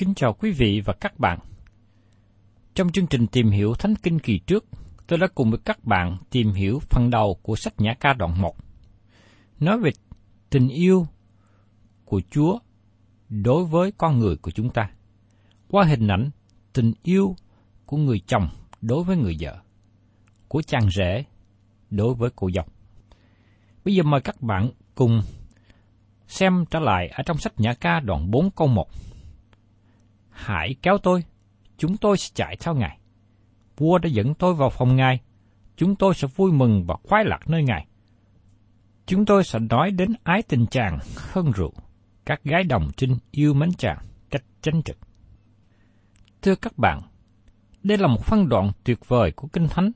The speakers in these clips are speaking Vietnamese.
Kính chào quý vị và các bạn. Trong chương trình tìm hiểu Thánh Kinh kỳ trước, tôi đã cùng với các bạn tìm hiểu phần đầu của sách Nhã ca đoạn 1. Nói về tình yêu của Chúa đối với con người của chúng ta. Qua hình ảnh tình yêu của người chồng đối với người vợ, của chàng rể đối với cô dâu. Bây giờ mời các bạn cùng xem trở lại ở trong sách Nhã ca đoạn 4 câu 1. Hãy kéo tôi, chúng tôi sẽ chạy theo Ngài. Vua đã dẫn tôi vào phòng Ngài, chúng tôi sẽ vui mừng và khoái lạc nơi Ngài. Chúng tôi sẽ nói đến ái tình chàng hơn rượu, các gái đồng trinh yêu mến chàng cách chân trực. Thưa các bạn, đây là một phân đoạn tuyệt vời của Kinh Thánh.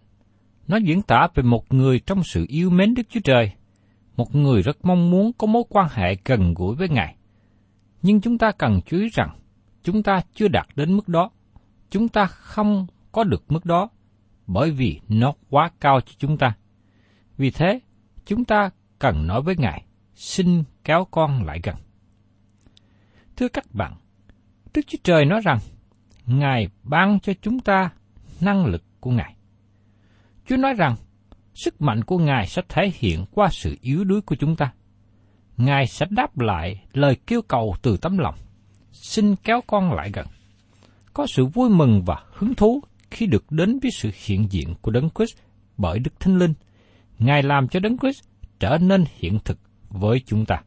Nó diễn tả về một người trong sự yêu mến Đức Chúa Trời, một người rất mong muốn có mối quan hệ gần gũi với Ngài. Nhưng chúng ta cần chú ý rằng, chúng ta chưa đạt đến mức đó. Chúng ta không có được mức đó, bởi vì nó quá cao cho chúng ta. Vì thế, chúng ta cần nói với Ngài, xin kéo con lại gần. Thưa các bạn, Đức Chúa Trời nói rằng, Ngài ban cho chúng ta năng lực của Ngài. Chúa nói rằng, sức mạnh của Ngài sẽ thể hiện qua sự yếu đuối của chúng ta. Ngài sẽ đáp lại lời kêu cầu từ tấm lòng, xin kéo con lại gần. Có sự vui mừng và hứng thú khi được đến với sự hiện diện của Đấng Christ bởi Đức Thánh Linh. Ngài làm cho Đấng Christ trở nên hiện thực với chúng ta.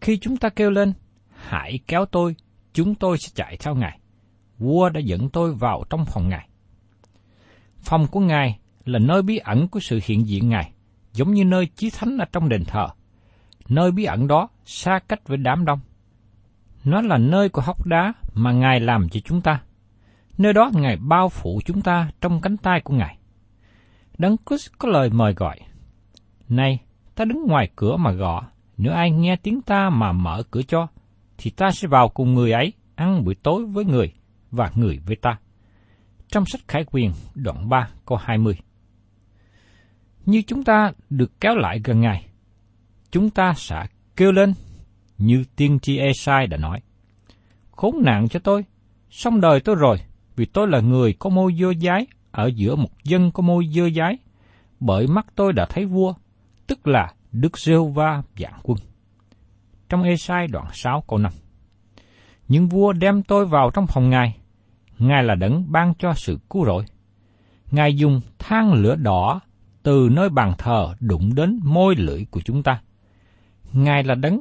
Khi chúng ta kêu lên, hãy kéo tôi, chúng tôi sẽ chạy theo Ngài. Vua đã dẫn tôi vào trong phòng Ngài. Phòng của Ngài là nơi bí ẩn của sự hiện diện Ngài, giống như nơi chí thánh ở trong đền thờ. Nơi bí ẩn đó xa cách với đám đông. Nó là nơi của hốc đá mà Ngài làm cho chúng ta. Nơi đó Ngài bao phủ chúng ta trong cánh tay của Ngài. Đấng Christ có lời mời gọi. Này, ta đứng ngoài cửa mà gõ, nếu ai nghe tiếng ta mà mở cửa cho, thì ta sẽ vào cùng người ấy, ăn buổi tối với người, và người với ta. Trong sách Khải Quyền, đoạn 3, câu 20. Như chúng ta được kéo lại gần Ngài, chúng ta sẽ kêu lên, như tiên tri Esai đã nói. Khốn nạn cho tôi, xong đời tôi rồi, vì tôi là người có môi dơ dái ở giữa một dân có môi dơ dái, bởi mắt tôi đã thấy vua, tức là Đức Rêu Va dạng quân. Trong Esai đoạn 6 câu 5. Nhưng vua đem tôi vào trong phòng Ngài. Ngài là đấng ban cho sự cứu rỗi. Ngài dùng than lửa đỏ từ nơi bàn thờ đụng đến môi lưỡi của chúng ta. Ngài là đấng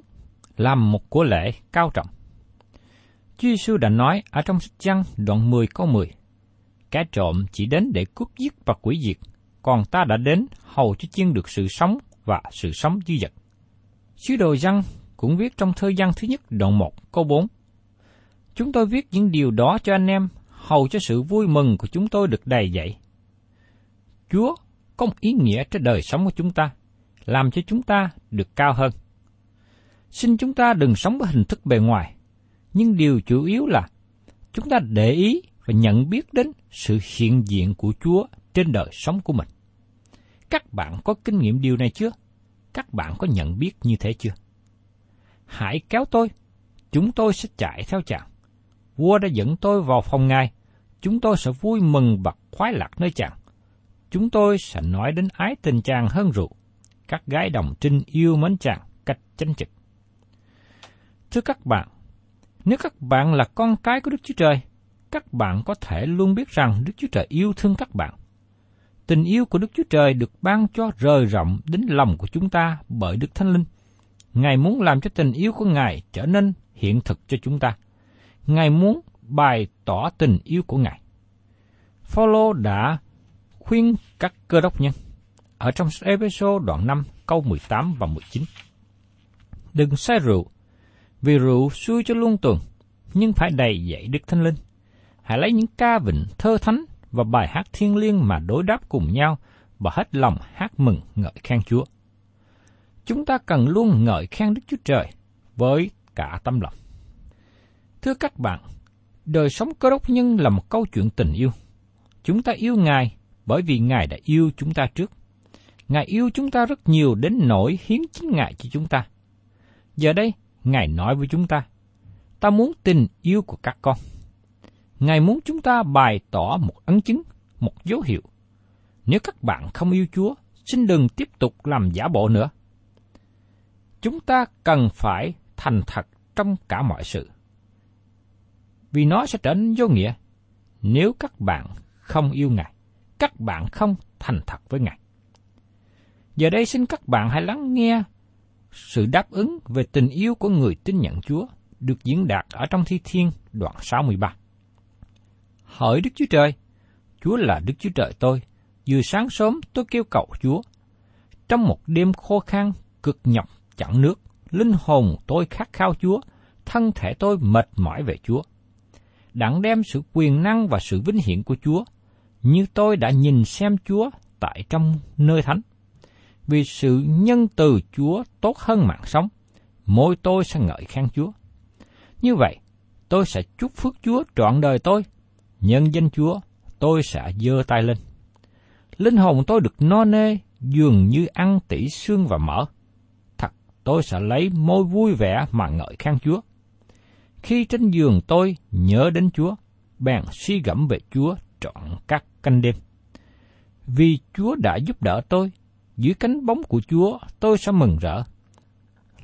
làm một của lễ cao trọng. Chúa Giêsu đã nói ở trong sách Giăng đoạn 10 câu 10. Kẻ trộm chỉ đến để cướp giết và quỷ diệt, còn ta đã đến hầu cho chiên được sự sống và sự sống dư dật. Sứ đồ Giăng cũng viết trong thơ Giăng thứ nhất đoạn 1 câu 4. Chúng tôi viết những điều đó cho anh em, hầu cho sự vui mừng của chúng tôi được đầy dậy. Chúa có một ý nghĩa trên đời sống của chúng ta, làm cho chúng ta được cao hơn. Xin chúng ta đừng sống với hình thức bề ngoài, nhưng điều chủ yếu là chúng ta để ý và nhận biết đến sự hiện diện của Chúa trên đời sống của mình. Các bạn có kinh nghiệm điều này chưa? Các bạn có nhận biết như thế chưa? Hãy kéo tôi, chúng tôi sẽ chạy theo chàng. Vua đã dẫn tôi vào phòng ngài, chúng tôi sẽ vui mừng và khoái lạc nơi chàng. Chúng tôi sẽ nói đến ái tình chàng hơn rượu. Các gái đồng trinh yêu mến chàng cách chánh trực. Thưa các bạn, nếu các bạn là con cái của Đức Chúa Trời, các bạn có thể luôn biết rằng Đức Chúa Trời yêu thương các bạn. Tình yêu của Đức Chúa Trời được ban cho rời rộng đến lòng của chúng ta bởi Đức Thánh Linh. Ngài muốn làm cho tình yêu của Ngài trở nên hiện thực cho chúng ta. Ngài muốn bày tỏ tình yêu của Ngài. Phaolô đã khuyên các cơ đốc nhân ở trong Ephesos đoạn 5 câu 18 và 19. Đừng say rượu, vì rượu xui cho luôn tuần, nhưng phải đầy dậy Đức Thánh Linh. Hãy lấy những ca vịnh thơ thánh và bài hát thiên liêng mà đối đáp cùng nhau và hết lòng hát mừng ngợi khen Chúa. Chúng ta cần luôn ngợi khen Đức Chúa Trời với cả tâm lòng. Thưa các bạn, đời sống cơ đốc nhân là một câu chuyện tình yêu. Chúng ta yêu Ngài bởi vì Ngài đã yêu chúng ta trước. Ngài yêu chúng ta rất nhiều đến nỗi hiến chính Ngài cho chúng ta. Giờ đây, Ngài nói với chúng ta, ta muốn tình yêu của các con. Ngài muốn chúng ta bày tỏ một ấn chứng, một dấu hiệu. Nếu các bạn không yêu Chúa, xin đừng tiếp tục làm giả bộ nữa. Chúng ta cần phải thành thật trong cả mọi sự. Vì nó sẽ trở nên vô nghĩa nếu các bạn không yêu Ngài, các bạn không thành thật với Ngài. Giờ đây xin các bạn hãy lắng nghe sự đáp ứng về tình yêu của người tin nhận Chúa được diễn đạt ở trong Thi Thiên đoạn 63. Hỡi Đức Chúa Trời, Chúa là Đức Chúa Trời tôi, vừa sáng sớm tôi kêu cầu Chúa. Trong một đêm khô khan, cực nhọc, chẳng nước, linh hồn tôi khát khao Chúa, thân thể tôi mệt mỏi về Chúa. Đặng đem sự quyền năng và sự vinh hiển của Chúa, như tôi đã nhìn xem Chúa tại trong nơi thánh vì sự nhân từ Chúa tốt hơn mạng sống, môi tôi sẽ ngợi khen Chúa. Như vậy, tôi sẽ chúc phước Chúa trọn đời tôi, nhân danh Chúa, tôi sẽ giơ tay lên. Linh hồn tôi được no nê, dường như ăn tỉ xương và mỡ. Thật, tôi sẽ lấy môi vui vẻ mà ngợi khen Chúa. Khi trên giường tôi nhớ đến Chúa, bèn suy gẫm về Chúa trọn các canh đêm. Vì Chúa đã giúp đỡ tôi, dưới cánh bóng của Chúa tôi sẽ mừng rỡ.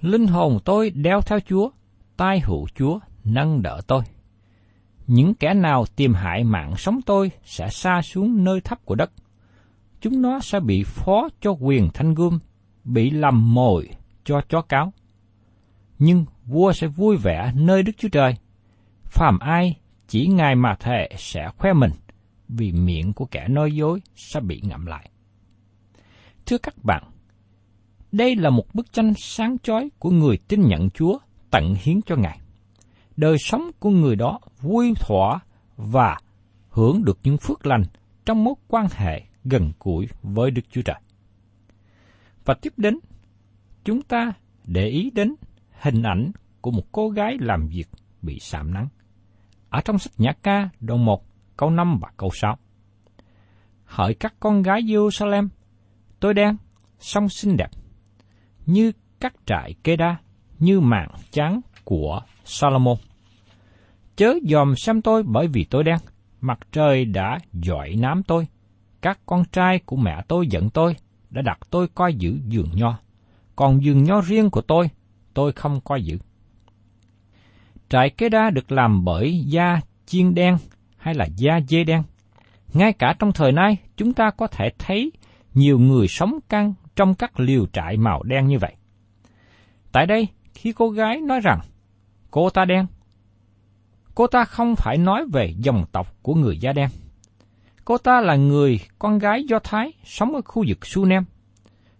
Linh hồn tôi đeo theo Chúa, tai hữu Chúa nâng đỡ tôi. Những kẻ nào tìm hại mạng sống tôi sẽ xa xuống nơi thấp của đất. Chúng nó sẽ bị phó cho quyền thanh gươm, bị lầm mồi cho chó cáo. Nhưng vua sẽ vui vẻ nơi Đức Chúa Trời. Phàm ai chỉ ngài mà thề sẽ khoe mình, vì miệng của kẻ nói dối sẽ bị ngậm lại. Thưa các bạn, đây là một bức tranh sáng chói của người tin nhận Chúa tận hiến cho Ngài. Đời sống của người đó vui thỏa và hưởng được những phước lành trong mối quan hệ gần gũi với Đức Chúa Trời. Và tiếp đến, chúng ta để ý đến hình ảnh của một cô gái làm việc bị sạm nắng. Ở trong sách Nhã ca đoạn 1, câu 5 và câu 6. Hỡi các con gái Jerusalem, tôi đen song xinh đẹp, như các trại kê đa, như mạng trắng của Salomon. Chớ dòm xem tôi bởi vì tôi đen, mặt trời đã dọi nám tôi. Các con trai của mẹ tôi giận tôi, đã đặt tôi coi giữ giường nho. Còn giường nho riêng của tôi, tôi không coi giữ. trại kế đa được làm bởi da chiên đen hay là da dê đen. Ngay cả trong thời nay, chúng ta có thể thấy nhiều người sống căng trong các liều trại màu đen như vậy. Tại đây, khi cô gái nói rằng cô ta đen, cô ta không phải nói về dòng tộc của người da đen. Cô ta là người con gái Do Thái sống ở khu vực Sunem.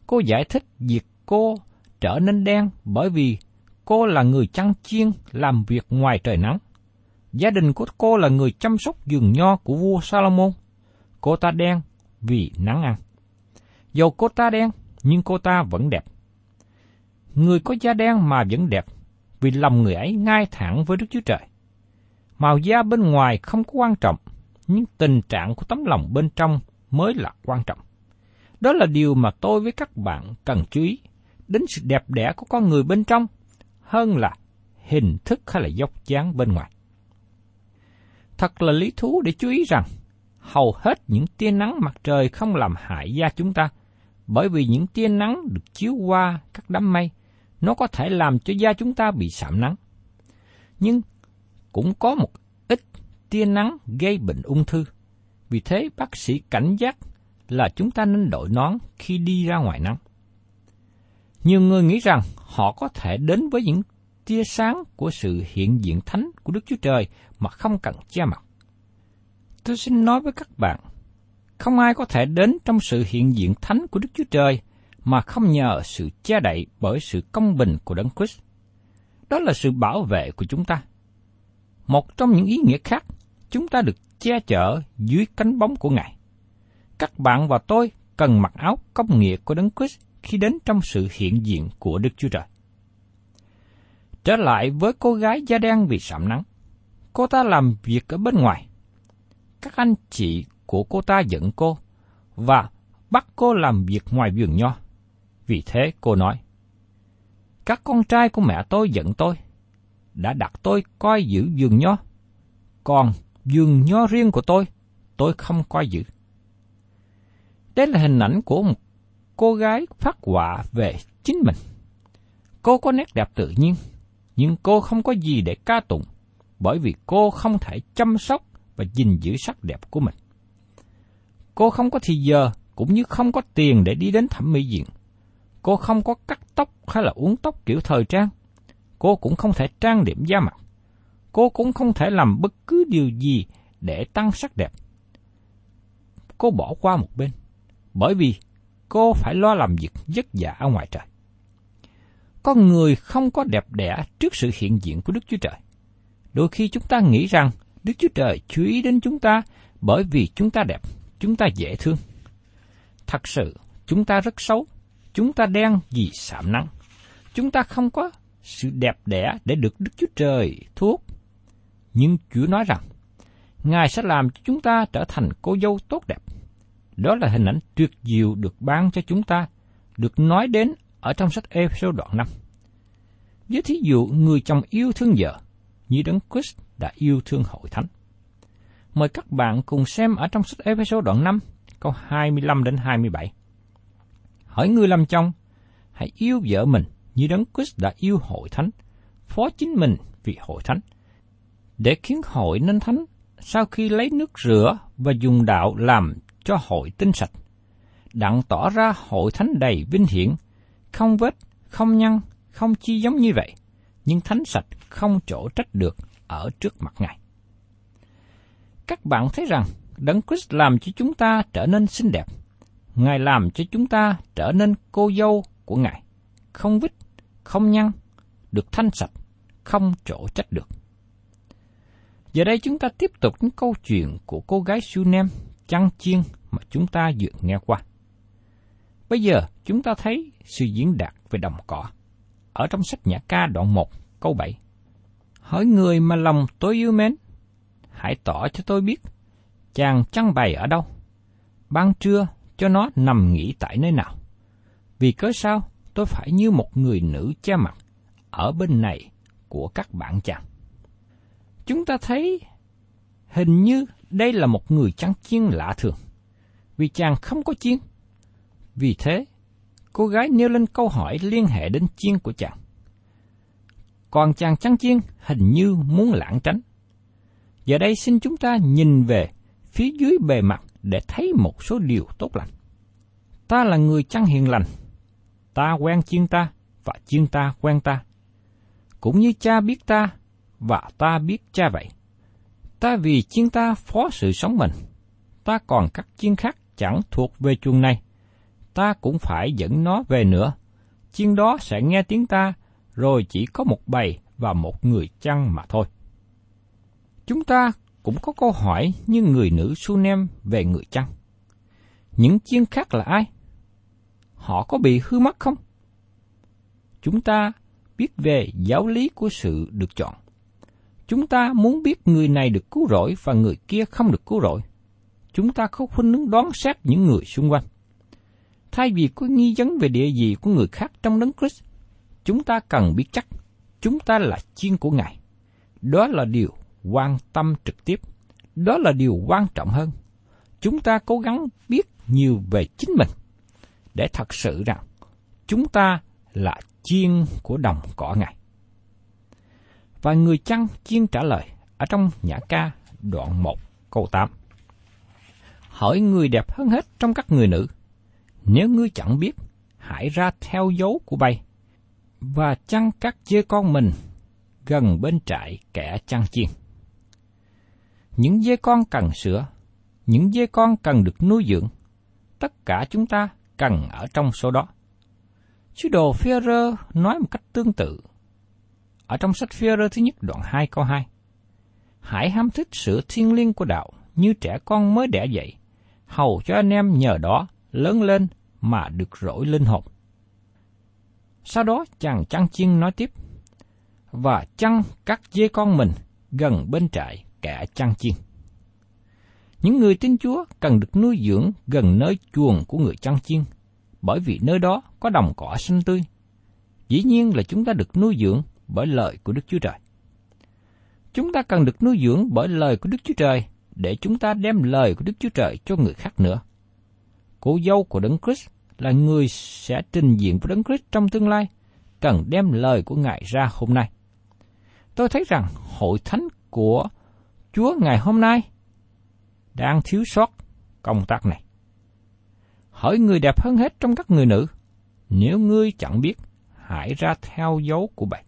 Cô giải thích việc cô trở nên đen bởi vì cô là người chăn chiên làm việc ngoài trời nắng. Gia đình của cô là người chăm sóc vườn nho của vua Salomon. Cô ta đen vì nắng ăn. Dầu cô ta đen, nhưng cô ta vẫn đẹp. Người có da đen mà vẫn đẹp, vì lòng người ấy ngay thẳng với Đức Chúa Trời. Màu da bên ngoài không có quan trọng, nhưng tình trạng của tấm lòng bên trong mới là quan trọng. Đó là điều mà tôi với các bạn cần chú ý đến sự đẹp đẽ của con người bên trong hơn là hình thức hay là dốc dáng bên ngoài. Thật là lý thú để chú ý rằng hầu hết những tia nắng mặt trời không làm hại da chúng ta, bởi vì những tia nắng được chiếu qua các đám mây, nó có thể làm cho da chúng ta bị sạm nắng. Nhưng cũng có một ít tia nắng gây bệnh ung thư. Vì thế bác sĩ cảnh giác là chúng ta nên đội nón khi đi ra ngoài nắng. Nhiều người nghĩ rằng họ có thể đến với những tia sáng của sự hiện diện thánh của Đức Chúa Trời mà không cần che mặt. Tôi xin nói với các bạn, không ai có thể đến trong sự hiện diện thánh của Đức Chúa Trời mà không nhờ sự che đậy bởi sự công bình của Đấng Christ. Đó là sự bảo vệ của chúng ta. Một trong những ý nghĩa khác, chúng ta được che chở dưới cánh bóng của Ngài. Các bạn và tôi cần mặc áo công nghĩa của Đấng Christ khi đến trong sự hiện diện của Đức Chúa Trời. Trở lại với cô gái da đen vì sạm nắng. Cô ta làm việc ở bên ngoài. Các anh chị của cô ta giận cô và bắt cô làm việc ngoài vườn nho. Vì thế cô nói, Các con trai của mẹ tôi giận tôi, đã đặt tôi coi giữ vườn nho, còn vườn nho riêng của tôi, tôi không coi giữ. Đây là hình ảnh của một cô gái phát họa về chính mình. Cô có nét đẹp tự nhiên, nhưng cô không có gì để ca tụng, bởi vì cô không thể chăm sóc và gìn giữ sắc đẹp của mình. Cô không có thì giờ, cũng như không có tiền để đi đến thẩm mỹ viện. Cô không có cắt tóc hay là uống tóc kiểu thời trang. Cô cũng không thể trang điểm da mặt. Cô cũng không thể làm bất cứ điều gì để tăng sắc đẹp. Cô bỏ qua một bên, bởi vì cô phải lo làm việc vất vả ở ngoài trời. Con người không có đẹp đẽ trước sự hiện diện của Đức Chúa Trời. Đôi khi chúng ta nghĩ rằng Đức Chúa Trời chú ý đến chúng ta bởi vì chúng ta đẹp, chúng ta dễ thương. Thật sự, chúng ta rất xấu, chúng ta đen vì sạm nắng. Chúng ta không có sự đẹp đẽ để được Đức Chúa Trời thuốc. Nhưng Chúa nói rằng, Ngài sẽ làm cho chúng ta trở thành cô dâu tốt đẹp. Đó là hình ảnh tuyệt diệu được ban cho chúng ta, được nói đến ở trong sách Ephesos đoạn 5. Với thí dụ người chồng yêu thương vợ, như Đấng Christ đã yêu thương hội thánh. Mời các bạn cùng xem ở trong sách Ephesos đoạn 5, câu 25 đến 27. Hỏi người làm chồng, hãy yêu vợ mình như Đấng Christ đã yêu hội thánh, phó chính mình vì hội thánh, để khiến hội nên thánh sau khi lấy nước rửa và dùng đạo làm cho hội tinh sạch, đặng tỏ ra hội thánh đầy vinh hiển, không vết, không nhăn, không chi giống như vậy, nhưng thánh sạch không chỗ trách được ở trước mặt Ngài. Các bạn thấy rằng Đấng Christ làm cho chúng ta trở nên xinh đẹp. Ngài làm cho chúng ta trở nên cô dâu của Ngài, không vít, không nhăn, được thanh sạch, không chỗ trách được. Giờ đây chúng ta tiếp tục những câu chuyện của cô gái Sunem chăn chiên mà chúng ta vừa nghe qua. Bây giờ chúng ta thấy sự diễn đạt về đồng cỏ ở trong sách Nhã ca đoạn 1 câu 7. Hỏi người mà lòng tôi yêu mến, hãy tỏ cho tôi biết, chàng trăng bày ở đâu? Ban trưa cho nó nằm nghỉ tại nơi nào? Vì cớ sao tôi phải như một người nữ che mặt ở bên này của các bạn chàng? Chúng ta thấy hình như đây là một người trắng chiên lạ thường, vì chàng không có chiên. Vì thế, cô gái nêu lên câu hỏi liên hệ đến chiên của chàng. còn chàng trắng chiên hình như muốn lãng tránh. Giờ đây xin chúng ta nhìn về phía dưới bề mặt để thấy một số điều tốt lành. Ta là người chăn hiền lành, ta quen chiên ta và chiên ta quen ta. Cũng như cha biết ta và ta biết cha vậy. Ta vì chiên ta phó sự sống mình, ta còn các chiên khác chẳng thuộc về chuồng này, ta cũng phải dẫn nó về nữa. Chiên đó sẽ nghe tiếng ta, rồi chỉ có một bầy và một người chăn mà thôi. Chúng ta cũng có câu hỏi như người nữ Sunem về người chăng? Những chiên khác là ai? Họ có bị hư mất không? Chúng ta biết về giáo lý của sự được chọn. Chúng ta muốn biết người này được cứu rỗi và người kia không được cứu rỗi. Chúng ta có khuynh hướng đoán xét những người xung quanh. Thay vì có nghi vấn về địa vị của người khác trong đấng Christ, chúng ta cần biết chắc chúng ta là chiên của Ngài. Đó là điều quan tâm trực tiếp. Đó là điều quan trọng hơn. Chúng ta cố gắng biết nhiều về chính mình để thật sự rằng chúng ta là chiên của đồng cỏ Ngài. Và người chăn chiên trả lời ở trong Nhã ca đoạn 1 câu 8. Hỏi người đẹp hơn hết trong các người nữ, nếu ngươi chẳng biết, hãy ra theo dấu của bay, và chăn các dê con mình gần bên trại kẻ chăn chiên. Những dê con cần sữa, những dê con cần được nuôi dưỡng, tất cả chúng ta cần ở trong số đó. Sứ đồ phi nói một cách tương tự. Ở trong sách phi thứ nhất đoạn 2 câu 2. Hãy ham thích sự thiên liêng của đạo như trẻ con mới đẻ dậy, hầu cho anh em nhờ đó lớn lên mà được rỗi linh hồn. Sau đó chàng chăn chiên nói tiếp, và chăn các dê con mình gần bên trại kẻ chăn chiên. Những người tin Chúa cần được nuôi dưỡng gần nơi chuồng của người chăn chiên, bởi vì nơi đó có đồng cỏ xanh tươi. Dĩ nhiên là chúng ta được nuôi dưỡng bởi lời của Đức Chúa Trời. Chúng ta cần được nuôi dưỡng bởi lời của Đức Chúa Trời để chúng ta đem lời của Đức Chúa Trời cho người khác nữa. Cô dâu của Đấng Christ là người sẽ trình diện với Đấng Christ trong tương lai, cần đem lời của Ngài ra hôm nay. Tôi thấy rằng hội thánh của Chúa ngày hôm nay đang thiếu sót công tác này. Hỏi người đẹp hơn hết trong các người nữ, nếu ngươi chẳng biết, hãy ra theo dấu của bạn.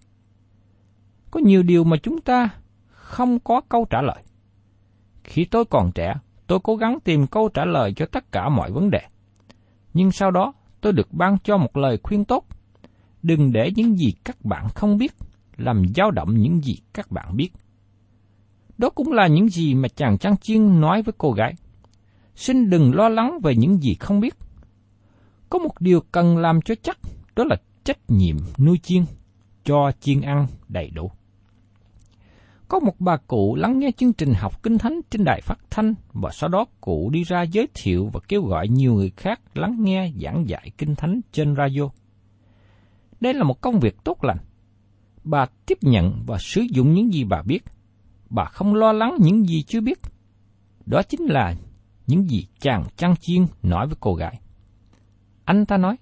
Có nhiều điều mà chúng ta không có câu trả lời. Khi tôi còn trẻ, tôi cố gắng tìm câu trả lời cho tất cả mọi vấn đề. Nhưng sau đó, tôi được ban cho một lời khuyên tốt. Đừng để những gì các bạn không biết làm dao động những gì các bạn biết. Đó cũng là những gì mà chàng trang chiên nói với cô gái. Xin đừng lo lắng về những gì không biết. Có một điều cần làm cho chắc, đó là trách nhiệm nuôi chiên, cho chiên ăn đầy đủ. Có một bà cụ lắng nghe chương trình học kinh thánh trên đài phát thanh và sau đó cụ đi ra giới thiệu và kêu gọi nhiều người khác lắng nghe giảng dạy kinh thánh trên radio. Đây là một công việc tốt lành. Bà tiếp nhận và sử dụng những gì bà biết. Bà không lo lắng những gì chưa biết. Đó chính là những gì chàng chăn chiên nói với cô gái. Anh ta nói,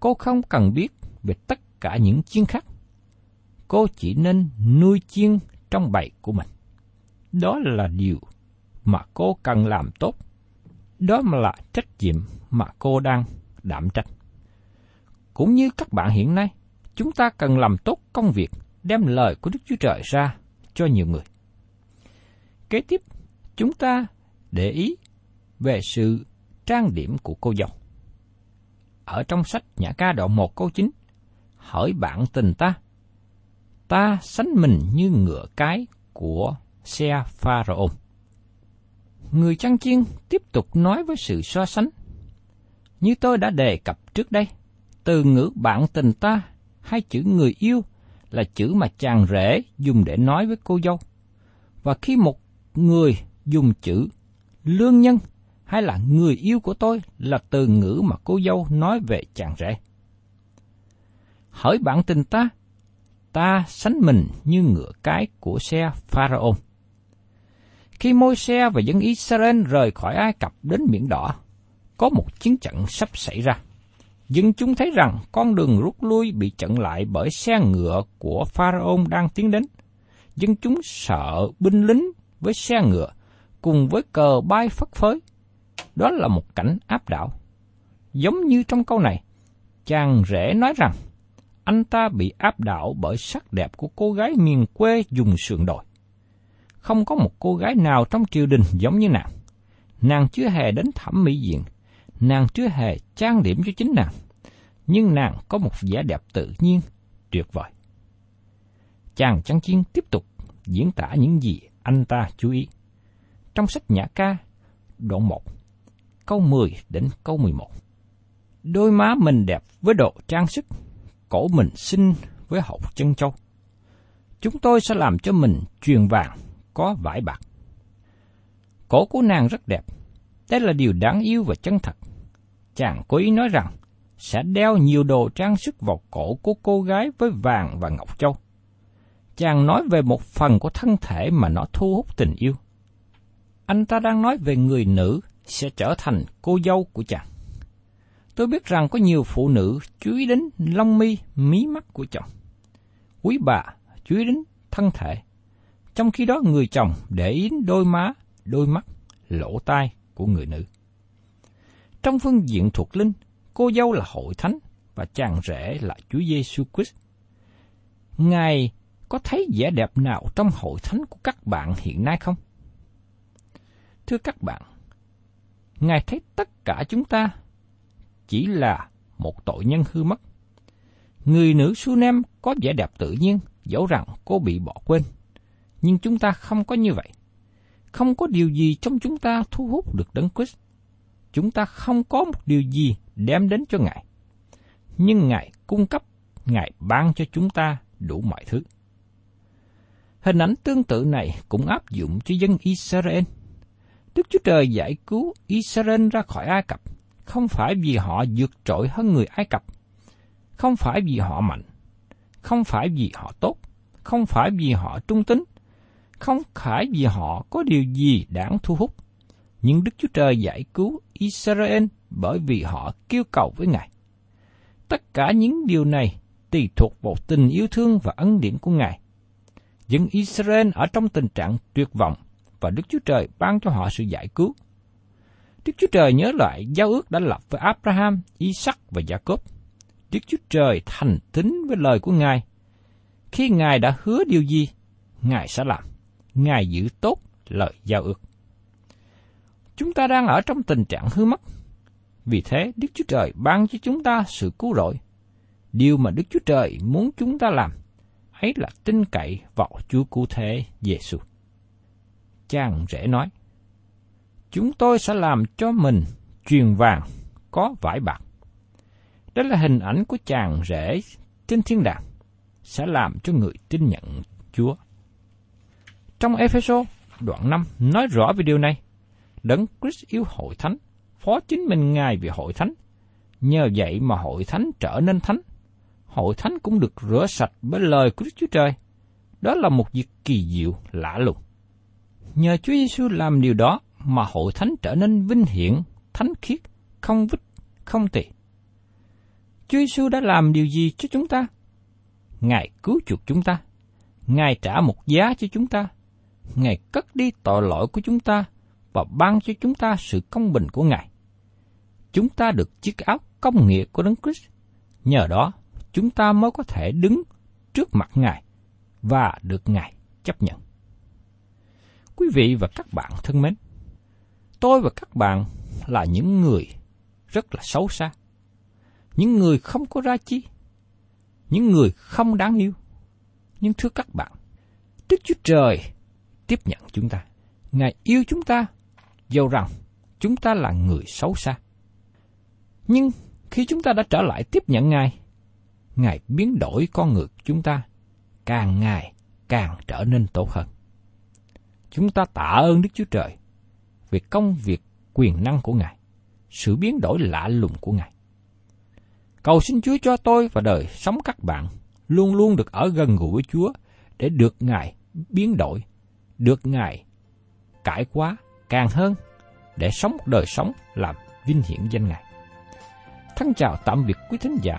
cô không cần biết về tất cả những chiên khác. Cô chỉ nên nuôi chiên trong bầy của mình. Đó là điều mà cô cần làm tốt. Đó mà là trách nhiệm mà cô đang đảm trách. Cũng như các bạn hiện nay, chúng ta cần làm tốt công việc đem lời của Đức Chúa Trời ra cho nhiều người. Kế tiếp, chúng ta để ý về sự trang điểm của cô dâu. Ở trong sách Nhã ca đoạn 1 câu 9, hỏi bạn tình ta, ta sánh mình như ngựa cái của xe Pharaoh. Người chăn chiên tiếp tục nói với sự so sánh. Như tôi đã đề cập trước đây, từ ngữ bạn tình ta hay chữ người yêu là chữ mà chàng rể dùng để nói với cô dâu. Và khi một người dùng chữ lương nhân hay là người yêu của tôi là từ ngữ mà cô dâu nói về chàng rể. Hỏi bạn tình ta ta sánh mình như ngựa cái của xe Pharaoh. Khi môi xe và dân Israel rời khỏi Ai Cập đến Biển Đỏ, có một chiến trận sắp xảy ra. Dân chúng thấy rằng con đường rút lui bị chặn lại bởi xe ngựa của Pharaoh đang tiến đến. Dân chúng sợ binh lính với xe ngựa cùng với cờ bay phất phới. Đó là một cảnh áp đảo. Giống như trong câu này, chàng rể nói rằng anh ta bị áp đảo bởi sắc đẹp của cô gái miền quê dùng sườn đồi. Không có một cô gái nào trong triều đình giống như nàng. Nàng chưa hề đến thẩm mỹ diện, nàng chưa hề trang điểm cho chính nàng, nhưng nàng có một vẻ đẹp tự nhiên, tuyệt vời. Chàng trắng chiến tiếp tục diễn tả những gì anh ta chú ý. Trong sách Nhã ca, đoạn 1, câu 10 đến câu 11. Đôi má mình đẹp với độ trang sức, cổ mình xinh với hậu chân châu. Chúng tôi sẽ làm cho mình truyền vàng, có vải bạc. Cổ của nàng rất đẹp. Đây là điều đáng yêu và chân thật. Chàng cố ý nói rằng sẽ đeo nhiều đồ trang sức vào cổ của cô gái với vàng và ngọc châu. Chàng nói về một phần của thân thể mà nó thu hút tình yêu. Anh ta đang nói về người nữ sẽ trở thành cô dâu của chàng. Tôi biết rằng có nhiều phụ nữ chú ý đến lông mi, mí mắt của chồng. Quý bà chú ý đến thân thể. Trong khi đó người chồng để ý đến đôi má, đôi mắt, lỗ tai của người nữ. Trong phương diện thuộc linh, cô dâu là hội thánh và chàng rể là Chúa Giêsu Christ. Ngài có thấy vẻ đẹp nào trong hội thánh của các bạn hiện nay không? Thưa các bạn, Ngài thấy tất cả chúng ta chỉ là một tội nhân hư mất. Người nữ Sunem có vẻ đẹp tự nhiên, dẫu rằng cô bị bỏ quên. Nhưng chúng ta không có như vậy. Không có điều gì trong chúng ta thu hút được Đấng Christ. Chúng ta không có một điều gì đem đến cho Ngài. Nhưng Ngài cung cấp, Ngài ban cho chúng ta đủ mọi thứ. Hình ảnh tương tự này cũng áp dụng cho dân Israel. Đức Chúa Trời giải cứu Israel ra khỏi Ai Cập không phải vì họ vượt trội hơn người Ai Cập, không phải vì họ mạnh, không phải vì họ tốt, không phải vì họ trung tín, không phải vì họ có điều gì đáng thu hút. Nhưng Đức Chúa Trời giải cứu Israel bởi vì họ kêu cầu với Ngài. Tất cả những điều này tùy thuộc vào tình yêu thương và ân điển của Ngài. Dân Israel ở trong tình trạng tuyệt vọng và Đức Chúa Trời ban cho họ sự giải cứu. Đức Chúa Trời nhớ lại giao ước đã lập với Abraham, Isaac và Jacob. Đức Chúa Trời thành tín với lời của Ngài. Khi Ngài đã hứa điều gì, Ngài sẽ làm. Ngài giữ tốt lời giao ước. Chúng ta đang ở trong tình trạng hư mất. Vì thế, Đức Chúa Trời ban cho chúng ta sự cứu rỗi. Điều mà Đức Chúa Trời muốn chúng ta làm, ấy là tin cậy vào Chúa cứu thế Giêsu. Chàng rể nói, chúng tôi sẽ làm cho mình truyền vàng có vải bạc. Đó là hình ảnh của chàng rể trên thiên đàng, sẽ làm cho người tin nhận Chúa. Trong Ephesos đoạn 5 nói rõ về điều này. Đấng Christ yêu hội thánh, phó chính mình Ngài về hội thánh. Nhờ vậy mà hội thánh trở nên thánh. Hội thánh cũng được rửa sạch bởi lời của Đức Chúa Trời. Đó là một việc kỳ diệu lạ lùng. Nhờ Chúa Giêsu làm điều đó mà hội thánh trở nên vinh hiển, thánh khiết, không vứt không tỳ. Chúa Giêsu đã làm điều gì cho chúng ta? Ngài cứu chuộc chúng ta. Ngài trả một giá cho chúng ta. Ngài cất đi tội lỗi của chúng ta và ban cho chúng ta sự công bình của Ngài. Chúng ta được chiếc áo công nghĩa của Đấng Christ. Nhờ đó, chúng ta mới có thể đứng trước mặt Ngài và được Ngài chấp nhận. Quý vị và các bạn thân mến, tôi và các bạn là những người rất là xấu xa. Những người không có ra chi. Những người không đáng yêu. Nhưng thưa các bạn, Đức Chúa Trời tiếp nhận chúng ta. Ngài yêu chúng ta, dầu rằng chúng ta là người xấu xa. Nhưng khi chúng ta đã trở lại tiếp nhận Ngài, Ngài biến đổi con người chúng ta, càng ngày càng trở nên tốt hơn. Chúng ta tạ ơn Đức Chúa Trời về công việc quyền năng của Ngài, sự biến đổi lạ lùng của Ngài. Cầu xin Chúa cho tôi và đời sống các bạn luôn luôn được ở gần gũi với Chúa để được Ngài biến đổi, được Ngài cải quá càng hơn để sống một đời sống làm vinh hiển danh Ngài. Thân chào tạm biệt quý thính giả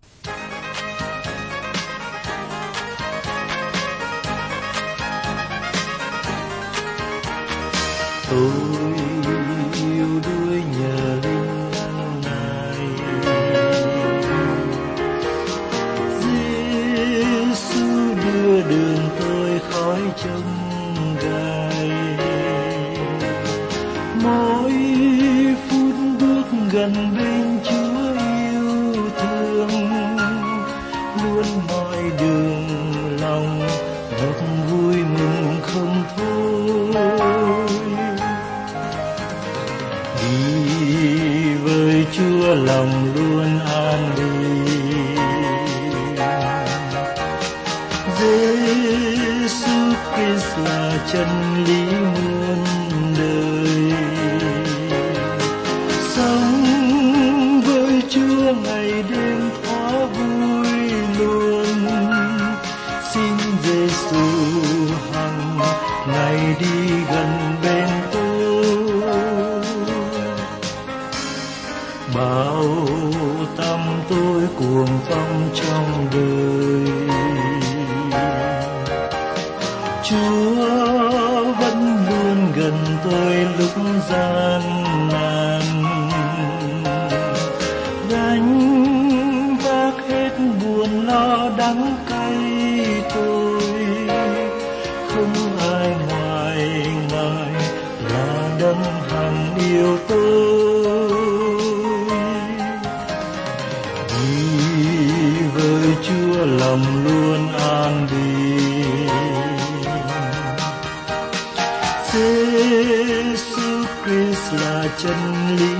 Tôi yêu đuôi nhờ linh này Giêsu đưa đường tôi khỏi trông gai mỗi phút bước gần bên Chúa yêu thương luôn mọi đường gánh vác hết buồn lo đắng cay. 真理